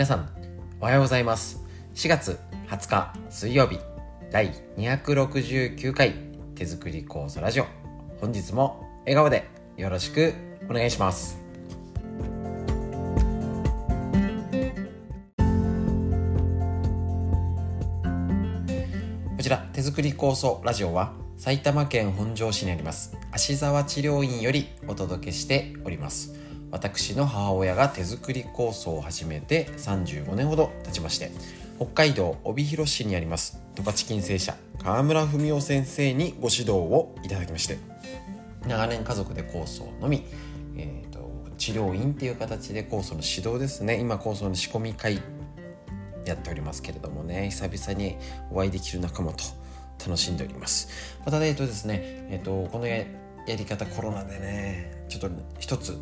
皆さんおはようございます。4月20日水曜日第269回手作り酵素ラジオ。本日も笑顔でよろしくお願いします。こちら手作り酵素ラジオは埼玉県本庄市にあります芦沢治療院よりお届けしております。私の母親が手作り酵素を始めて35年ほど経ちまして北海道帯広市にあります十勝金星社川村文夫先生にご指導をいただきまして長年家族で酵素を飲み、えーと、治療院っていう形で酵素の指導ですね。今酵素の仕込み会やっておりますけれどもね久々にお会いできる仲間と楽しんでおります。またえっ、とですねえっ、とこのやり方コロナでねちょっと一つ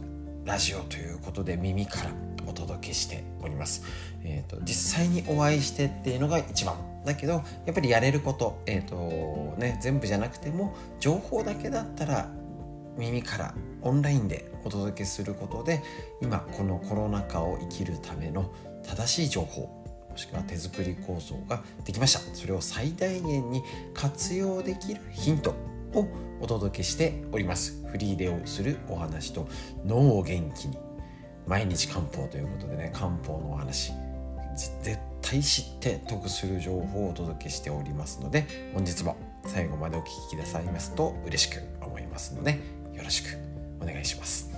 ラジオということで耳からお届けしております。えーと、実際にお会いしてっていうのが一番だけどやっぱりやれること,、えーとね、全部じゃなくても情報だけだったら耳からオンラインでお届けすることで今このコロナ禍を生きるための正しい情報もしくは手作り構想ができましたそれを最大限に活用できるヒントをお届けしております。フリーでをするお話と脳を元気に毎日漢方ということでね漢方のお話絶対知って得する情報をお届けしておりますので本日も最後までお聴きくださいますと嬉しく思いますのでよろしくお願いします。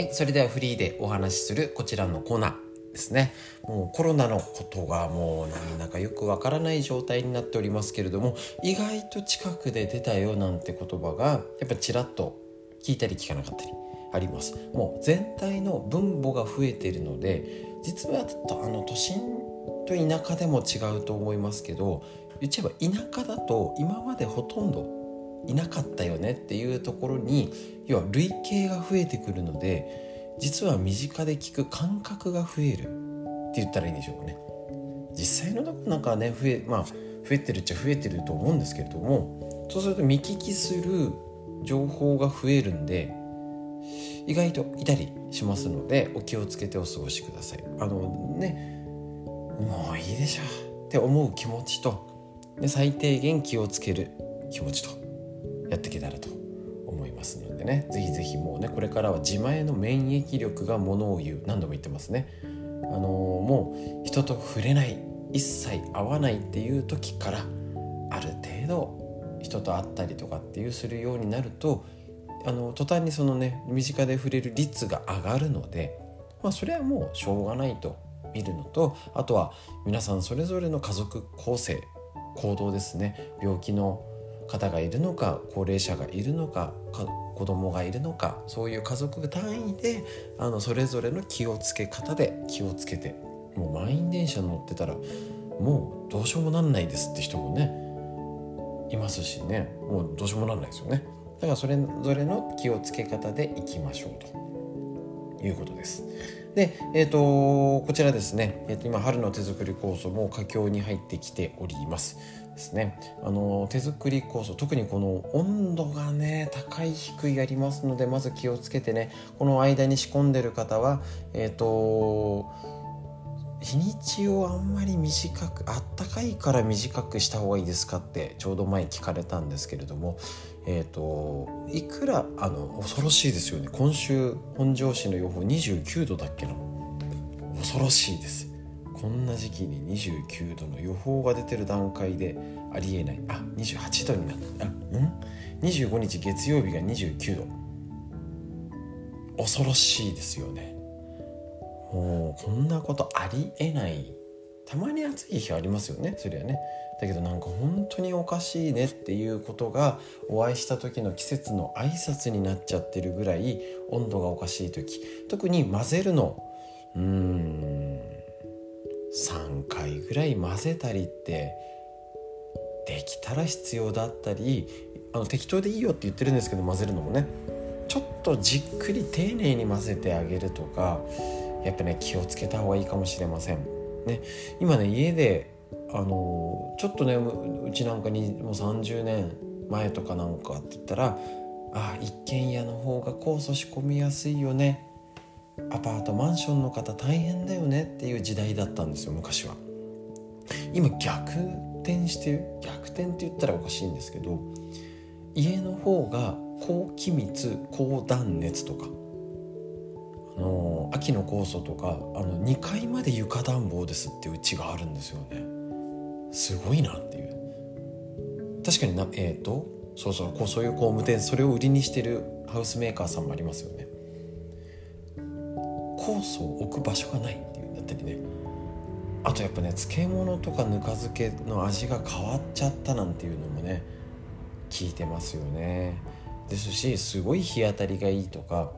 はい、それではフリーでお話しするこちらのコーナーですね。もうコロナのことがもうなんだかよくわからない状態になっておりますけれども、意外と近くで出たよなんて言葉がやっぱちらっと聞いたり聞かなかったりあります。もう全体の分母が増えているので、実はあの都心と田舎でも違うと思いますけど、言っちゃえば田舎だと今までほとんどいなかったよねっていうところに要は累計が増えてくるので実は身近で聞く感覚が増えるって言ったらいいんでしょうかね。実際のなんかね増えまあ増えてるっちゃ増えてると思うんですけれどもそうすると見聞きする情報が増えるんで意外といたりしますのでお気をつけてお過ごしください。あのねもういいでしょって思う気持ちとで最低限気をつける気持ちと。やっていけたらと思いますのでね。ぜひぜひもうねこれからは自前の免疫力がものを言う。何度も言ってますね。あのー、もう人と触れない一切会わないっていう時からある程度人と会ったりとかっていうするようになるとあの途端にそのね身近で触れる率が上がるのでまあそれはもうしょうがないと見るのとあとは皆さんそれぞれの家族構成行動ですね。病気の方がいるのか高齢者がいるのかか子供がいるのかそういう家族単位であのそれぞれの気をつけ方で気をつけてもう満員電車乗ってたらもうどうしようもなんないですって人もねいますしね。もうどうしようもなんないですよね。だからそれぞれの気をつけ方でいきましょうと。いうことです。で、えーと、こちらですね、えーと、今春の手作り酵素も佳境に入ってきております。ですね。あの手作り酵素特にこの温度がね高い低いありますのでまず気をつけてねこの間に仕込んでる方はえっ、ー、と日にちをあんまり短くあったかいから短くした方がいいですかってちょうど前聞かれたんですけれどもえっ、ー、といくらあの恐ろしいですよね。今週本庄市の予報29度だっけな。恐ろしいですこんな時期に29度の予報が出てる段階でありえない。あ28度になったあん？25日月曜日が29度。恐ろしいですよね。もうこんなことありえない。たまに暑い日ありますよね。そりゃね。だけどなんか本当におかしいねっていうことがお会いした時の季節の挨拶になっちゃってるぐらい温度がおかしい時。特に混ぜるの。うーん。3回ぐらい混ぜたりってできたら必要だったりあの適当でいいよって言ってるんですけど混ぜるのもねちょっとじっくり丁寧に混ぜてあげるとかやっぱね気をつけた方がいいかもしれません。ね、今ね家であのちょっとねうちなんかにもう30年前とかなんかって言ったらあ一軒家の方が控訴仕込みやすいよねアパートマンションの方大変だよねっていう時代だったんですよ昔は。今逆転してる？逆転って言ったらおかしいんですけど家の方が高気密高断熱とかあの秋の酵素とかあの2階まで床暖房ですっていうちがあるんですよね。すごいなっていう。確かになえっ、ー、とそうそうこうそういう工務店それを売りにしてるハウスメーカーさんもありますよね。酵素を置く場所がないっていうんだったりね。あとやっぱね漬物とかぬか漬けの味が変わっちゃったなんていうのもね聞いてますよね。ですしすごい日当たりがいいとか。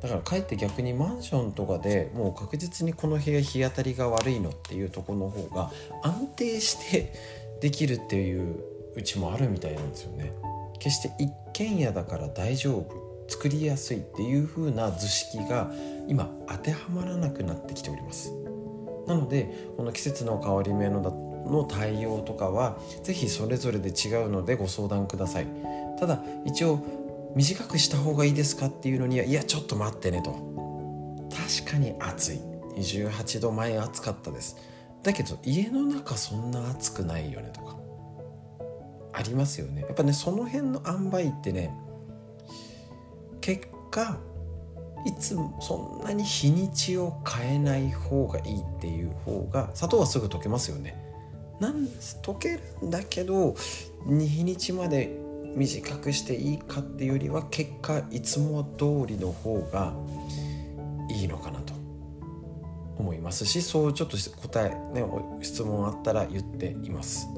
だからかえって逆にマンションとかでもう確実にこの部屋日当たりが悪いのっていうとこの方が安定してできるっていううちもあるみたいなんですよね。決して一軒家だから大丈夫。作りやすいっていう風な図式が今当てはまらなくなってきております。なのでこの季節の変わり目のの対応とかは是非それぞれで違うのでご相談ください。ただ一応短くした方がいいですかっていうのにはいやちょっと待ってねと。確かに暑い。28度前暑かったです。だけど家の中そんな暑くないよねとか。ありますよね。やっぱねその辺の塩梅ってね結果いつもそんなに日にちを変えない方がいいっていう方が砂糖はすぐ溶けますよね。なん溶けるんだけど日にちまで短くしていいかっていうよりは結果いつも通りの方がいいのかなと思いますしそうちょっと答えね質問あったら言っています。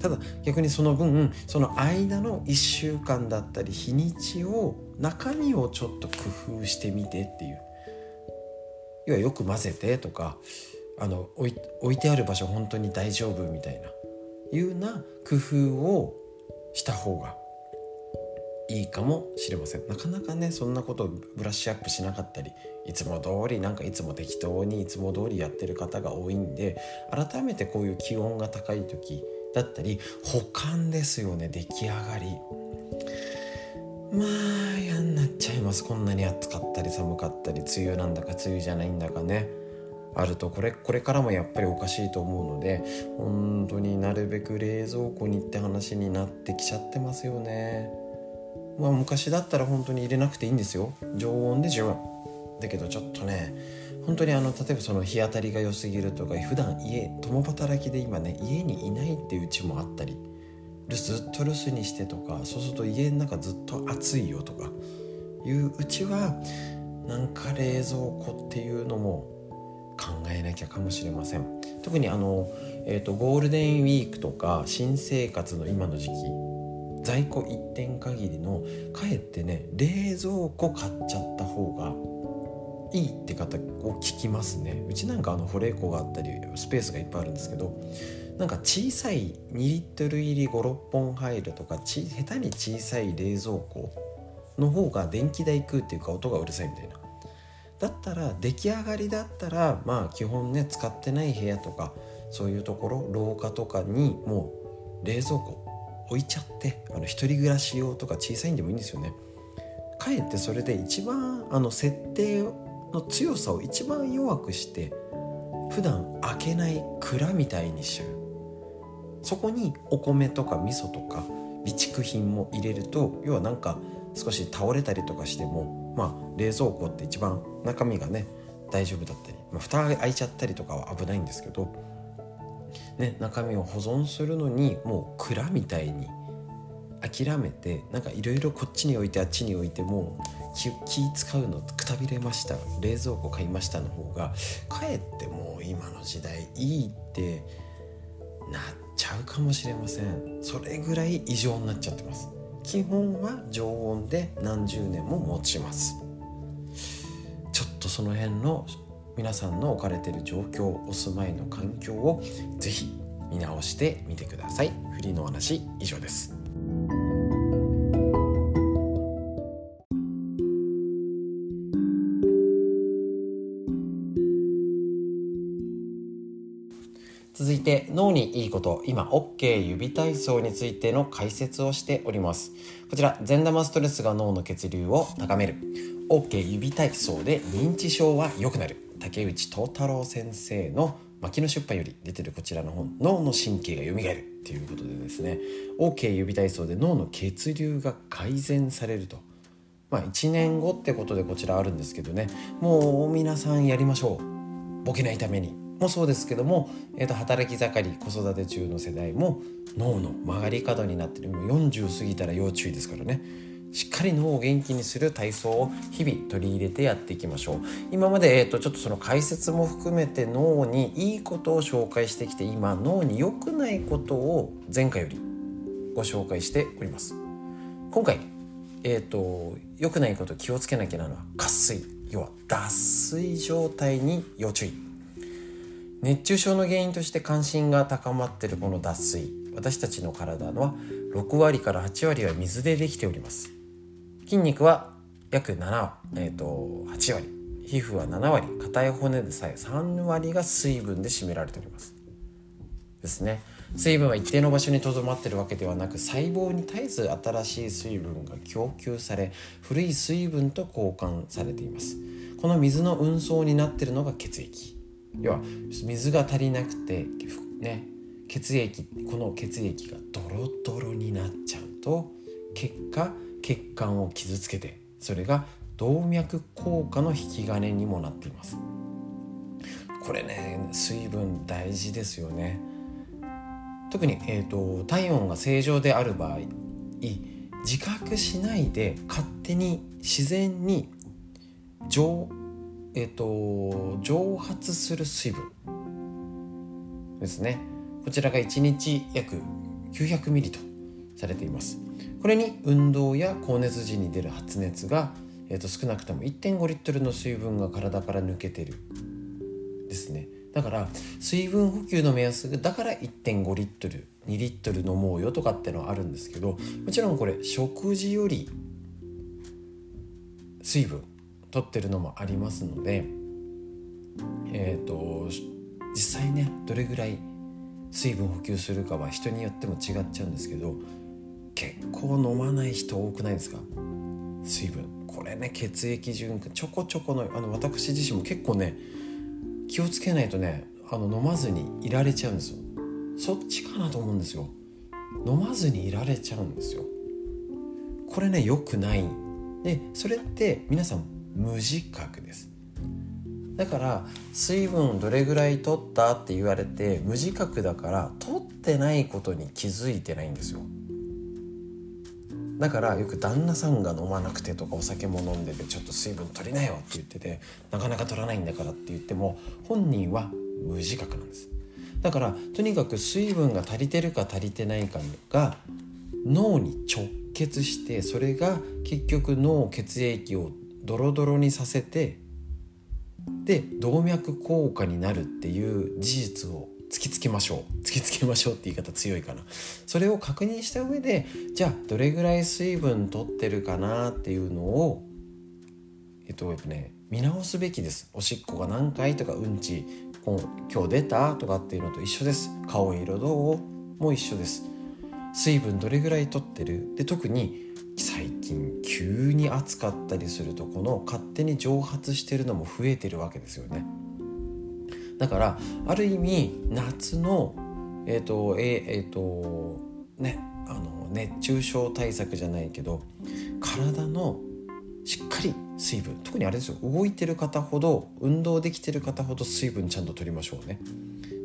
ただ逆にその分その間の1週間だったり日にちを中身をちょっと工夫してみてっていう。要はよく混ぜてとかあの置いてある場所本当に大丈夫みたいな。いうな工夫をした方がいいかもしれません。なかなかねそんなことブラッシュアップしなかったりいつも通りなんかいつも適当にいつも通りやってる方が多いんで改めてこういう気温が高い時だったり保管ですよね出来上がり。まあ嫌になっちゃいます。こんなに暑かったり寒かったり梅雨なんだか梅雨じゃないんだかね。あるとこれこれからもやっぱりおかしいと思うので本当になるべく冷蔵庫にって話になってきちゃってますよね。まあ昔だったら本当に入れなくていいんですよ。常温で十分。だけどちょっとね本当にあの例えばその日当たりが良すぎるとか普段家共働きで今ね家にいないっていううちもあったりずっと留守にしてとかそうすると家の中ずっと暑いよとかいううちはなんか冷蔵庫っていうのも考えなきゃかもしれません。特にあの、えーと、ゴールデンウィークとか新生活の今の時期在庫一点限りのかえってね冷蔵庫買っちゃった方がいいって方を聞きますね。うちなんかあの保冷庫があったりスペースがいっぱいあるんですけどなんか小さい2リットル入り56本入るとか下手に小さい冷蔵庫の方が電気代食うっていうか音がうるさいみたいな。だったら出来上がりだったらまあ基本ね使ってない部屋とかそういうところ廊下とかにもう冷蔵庫置いちゃってあの一人暮らし用とか小さいんでもいいんですよね。かえってそれで一番あの設定の強さを一番弱くして普段開けない蔵みたいにしちゃうそこにお米とか味噌とか備蓄品も入れると要はなんか少し倒れたりとかしてもまあ冷蔵庫って一番中身がね大丈夫だったり、まあ、蓋が開いちゃったりとかは危ないんですけど、ね、中身を保存するのにもう蔵みたいに諦めてなんかいろいろこっちに置いてあっちに置いても気気使うのくたびれました。冷蔵庫買いましたの方がかえってもう今の時代いいってなっちゃうかもしれません。それぐらい異常になっちゃってます。基本は常温で何十年も持ちます。ちょっとその辺の皆さんの置かれてる状況お住まいの環境をぜひ見直してみてください。フリーの話以上です。て脳にいいこと今 OK 指体操についての解説をしております。こちら善玉ストレスが脳の血流を高める。OK 指体操で認知症は良くなる。竹内藤太郎先生の牧野出版より出てるこちらの本脳の神経が蘇る。っていうことでですね。OK 指体操で脳の血流が改善されると。まあ1年後ってことでこちらあるんですけどね。もう皆さんやりましょう。ボケないために。もそうですけども、えー、と働き盛り子育て中の世代も脳の曲がり角になってる。もう40過ぎたら要注意ですからね。しっかり脳を元気にする体操を日々取り入れてやっていきましょう。今まで、えー、とちょっとその解説も含めて脳にいいことを紹介してきて今脳に良くないことを前回よりご紹介しております。今回えっ、ー、と良くないこと気をつけなきゃなのは渇水。要は脱水状態に要注意。熱中症の原因として関心が高まっているこの脱水。私たちの体のは6割から8割は水でできております。筋肉は約7、えーと、8割。皮膚は7割。硬い骨でさえ3割が水分で占められております。ですね。水分は一定の場所にとどまっているわけではなく細胞に絶えず新しい水分が供給され古い水分と交換されています。この水の運送になっているのが血液。要は水が足りなくてね血液この血液がドロドロになっちゃうと結果血管を傷つけてそれが動脈硬化の引き金にもなっています。これね水分大事ですよね。特に、えーと、体温が正常である場合自覚しないで勝手に自然に上えっ、ー、と蒸発する水分。ですね。こちらが1日約900ミリとされています。これに運動や高熱時に出る発熱が、えー、と少なくとも1.5リットルの水分が体から抜けてる。ですね。だから水分補給の目安だから1.5リットル2リットル飲もうよとかってのはあるんですけどもちろんこれ食事より水分取ってるのもありますのでえっ、ー、と実際ねどれぐらい水分補給するかは人によっても違っちゃうんですけど結構飲まない人多くないですか？水分。これね血液循環ちょこちょこのあの私自身も結構ね気をつけないとねあの飲まずにいられちゃうんですよ。そっちかなと思うんですよ。飲まずにいられちゃうんですよ。これね良くない。でそれって皆さん無自覚です。だから水分をどれぐらい取ったって言われて無自覚だから取ってないことに気づいてないんですよ。だからよく旦那さんが飲まなくてとかお酒も飲んでてちょっと水分取りなよって言っててなかなか取らないんだからって言っても本人は無自覚なんです。だからとにかく水分が足りてるか足りてないかが脳に直結してそれが結局脳血液をドロドロにさせてで動脈硬化になるっていう事実を突きつけましょう。突きつけましょうって言い方強いかな。それを確認した上でじゃあどれぐらい水分取ってるかなっていうのをえっとやっぱね見直すべきです。おしっこが何回とかうんち今日出たとかっていうのと一緒です。顔色どう？も一緒です。水分どれぐらい取ってる？で特に最急に暑かったりするとこの勝手に蒸発してるのも増えてるわけですよね。だからある意味夏のえっ、ー、とえっ、ー、とねあの熱中症対策じゃないけど体のしっかり水分特にあれですよ。動いてる方ほど運動できてる方ほど水分ちゃんと取りましょうね。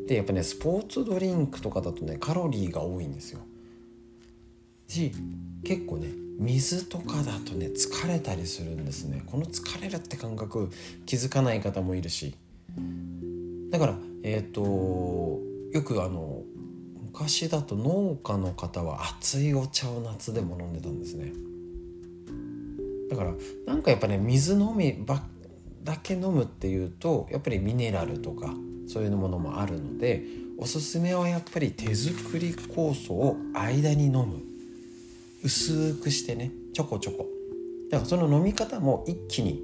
でやっぱねスポーツドリンクとかだとねカロリーが多いんですよ。し結構ね水とかだとね疲れたりするんですね。この疲れるって感覚気づかない方もいるし。だからえっ、ー、とよくあの昔だと農家の方は熱いお茶を夏でも飲んでたんですね。だからなんかやっぱね水飲みばだけ飲むっていうとやっぱりミネラルとかそういうものもあるのでおすすめはやっぱり手作り酵素を間に飲む。薄くしてねちょこちょこ。だからその飲み方も一気に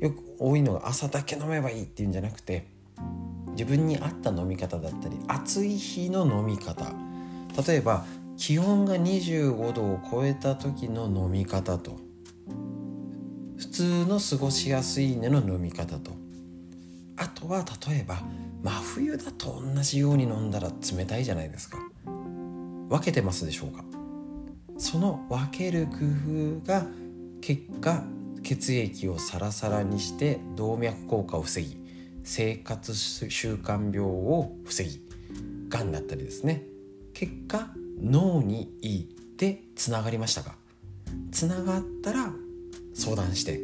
よく多いのが朝だけ飲めばいいっていうんじゃなくて自分に合った飲み方だったり暑い日の飲み方。例えば気温が25度を超えた時の飲み方と。普通の過ごしやすいねの飲み方と。あとは例えば真冬だと同じように飲んだら冷たいじゃないですか。分けてますでしょうか。その分ける工夫が結果血液をサラサラにして動脈硬化を防ぎ生活習慣病を防ぎがんだったりですね。結果脳にいいでつながりましたか？つながったら相談して。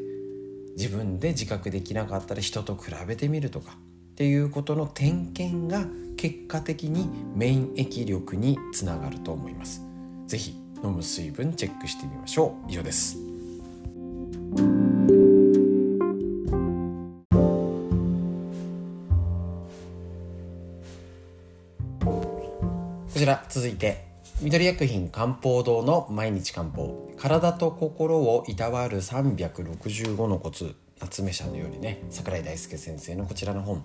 自分で自覚できなかったら人と比べてみるとかっていうことの点検が結果的に免疫力につながると思います。是非飲む水分チェックしてみましょう。以上です。こちら続いて緑薬品漢方堂の毎日漢方。体と心をいたわる365のコツ。夏目社のようにね櫻井大輔先生のこちらの本。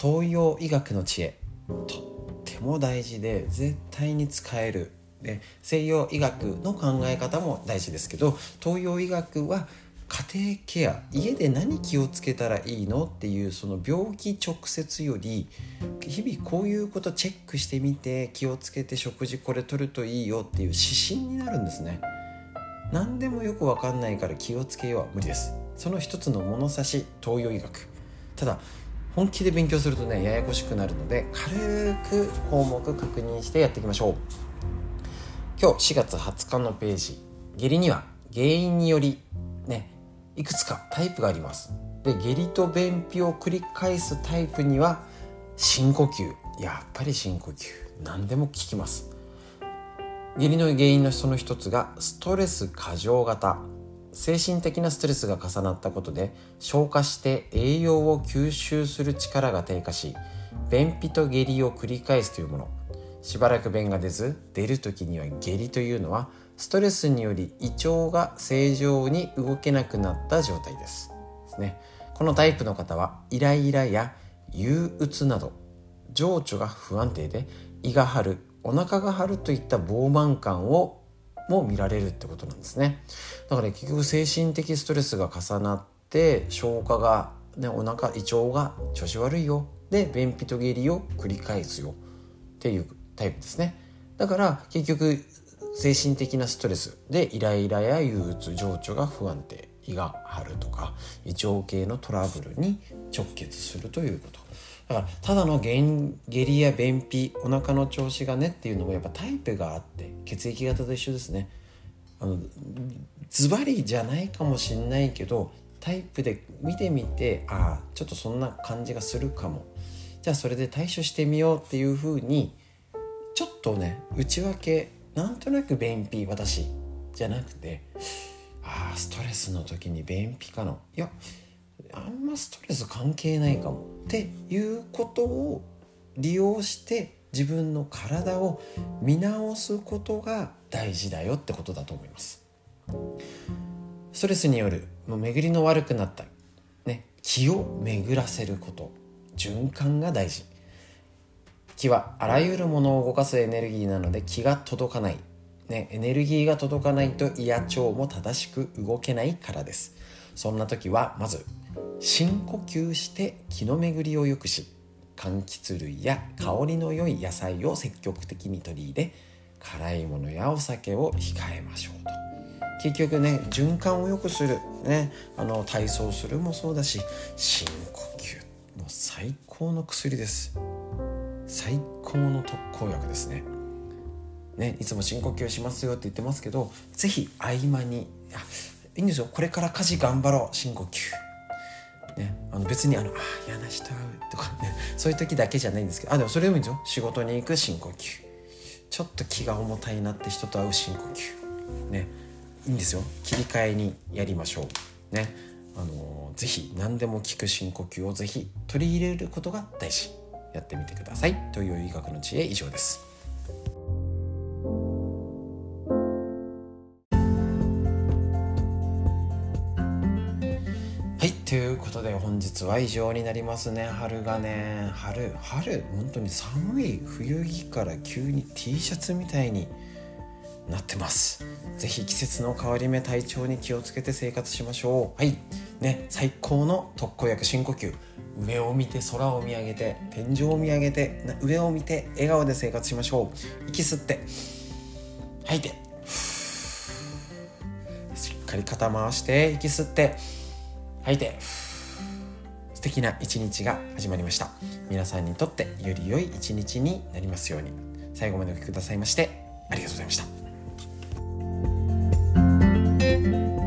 東洋医学の知恵。とっても大事で絶対に使えるで西洋医学の考え方も大事ですけど東洋医学は家庭ケア家で何気をつけたらいいのっていうその病気直接より日々こういうことチェックしてみて気をつけて食事これ取るといいよっていう指針になるんですね。何でもよく分かんないから気をつけようは無理です。その一つの物差し東洋医学。ただ本気で勉強するとねややこしくなるので軽く項目確認してやっていきましょう。今日4月20日のページ。下痢には原因によりねいくつかタイプがあります。で下痢と便秘を繰り返すタイプには深呼吸。やっぱり深呼吸。何でも効きます。下痢の原因のその一つがストレス過剰型。精神的なストレスが重なったことで消化して栄養を吸収する力が低下し便秘と下痢を繰り返すというもの。しばらく便が出ず出る時には下痢というのはストレスにより胃腸が正常に動けなくなった状態です。ですね。このタイプの方はイライラや憂鬱など情緒が不安定で胃が張るお腹が張るといった膨満感をも見られるってことなんですね。だから、結局精神的ストレスが重なって消化が、ね、お腹胃腸が調子悪いよ。で便秘と下痢を繰り返すよ。っていうタイプですね。だから結局精神的なストレスでイライラや憂鬱情緒が不安定胃が張るとか胃腸系のトラブルに直結するということ。だからただの下痢や便秘お腹の調子がねっていうのもやっぱタイプがあって血液型と一緒ですね。あのズバリじゃないかもしんないけどタイプで見てみてああちょっとそんな感じがするかも。じゃあそれで対処してみようっていうふうにちょっとね内訳なんとなく便秘私じゃなくてああストレスの時に便秘かな。いやあんまストレス関係ないかも。っていうことを利用して自分の体を見直すことが大事だよってことだと思います。ストレスによるもう巡りの悪くなった、ね、気を巡らせること循環が大事。気はあらゆるものを動かすエネルギーなので気が届かない、ね、エネルギーが届かないと胃や腸も正しく動けないからです。そんな時はまず深呼吸して気の巡りを良くし柑橘類や香りの良い野菜を積極的に取り入れ辛いものやお酒を控えましょうと。結局ね循環を良くする、ね、あの体操するもそうだし深呼吸もう最高の薬です。最高の特効薬ですね。ねいつも深呼吸しますよって言ってますけど是非合間にいいいんですよ。これから家事頑張ろう深呼吸。ね、あの別にあのあ嫌な人会うとかねそういう時だけじゃないんですけどあでもそれでもいいんですよ。仕事に行く深呼吸。ちょっと気が重たいなって人と会う深呼吸。ねいいんですよ。切り替えにやりましょう。ねあのぜひ何でも効く深呼吸をぜひ取り入れることが大事。やってみてください。という医学の知恵以上です。ということで本日は以上になりますね。春がね。春春本当に寒い冬着から急に T シャツみたいになってます。是非季節の変わり目体調に気をつけて生活しましょう。はい。ね最高の特効薬深呼吸上を見て空を見上げて天井を見上げて上を見て笑顔で生活しましょう。息吸って。吐いて。しっかり肩回して息吸って。吐いて。素敵な一日が始まりました。皆さんにとってより良い一日になりますように。最後までお聴きくださいましてありがとうございました。Música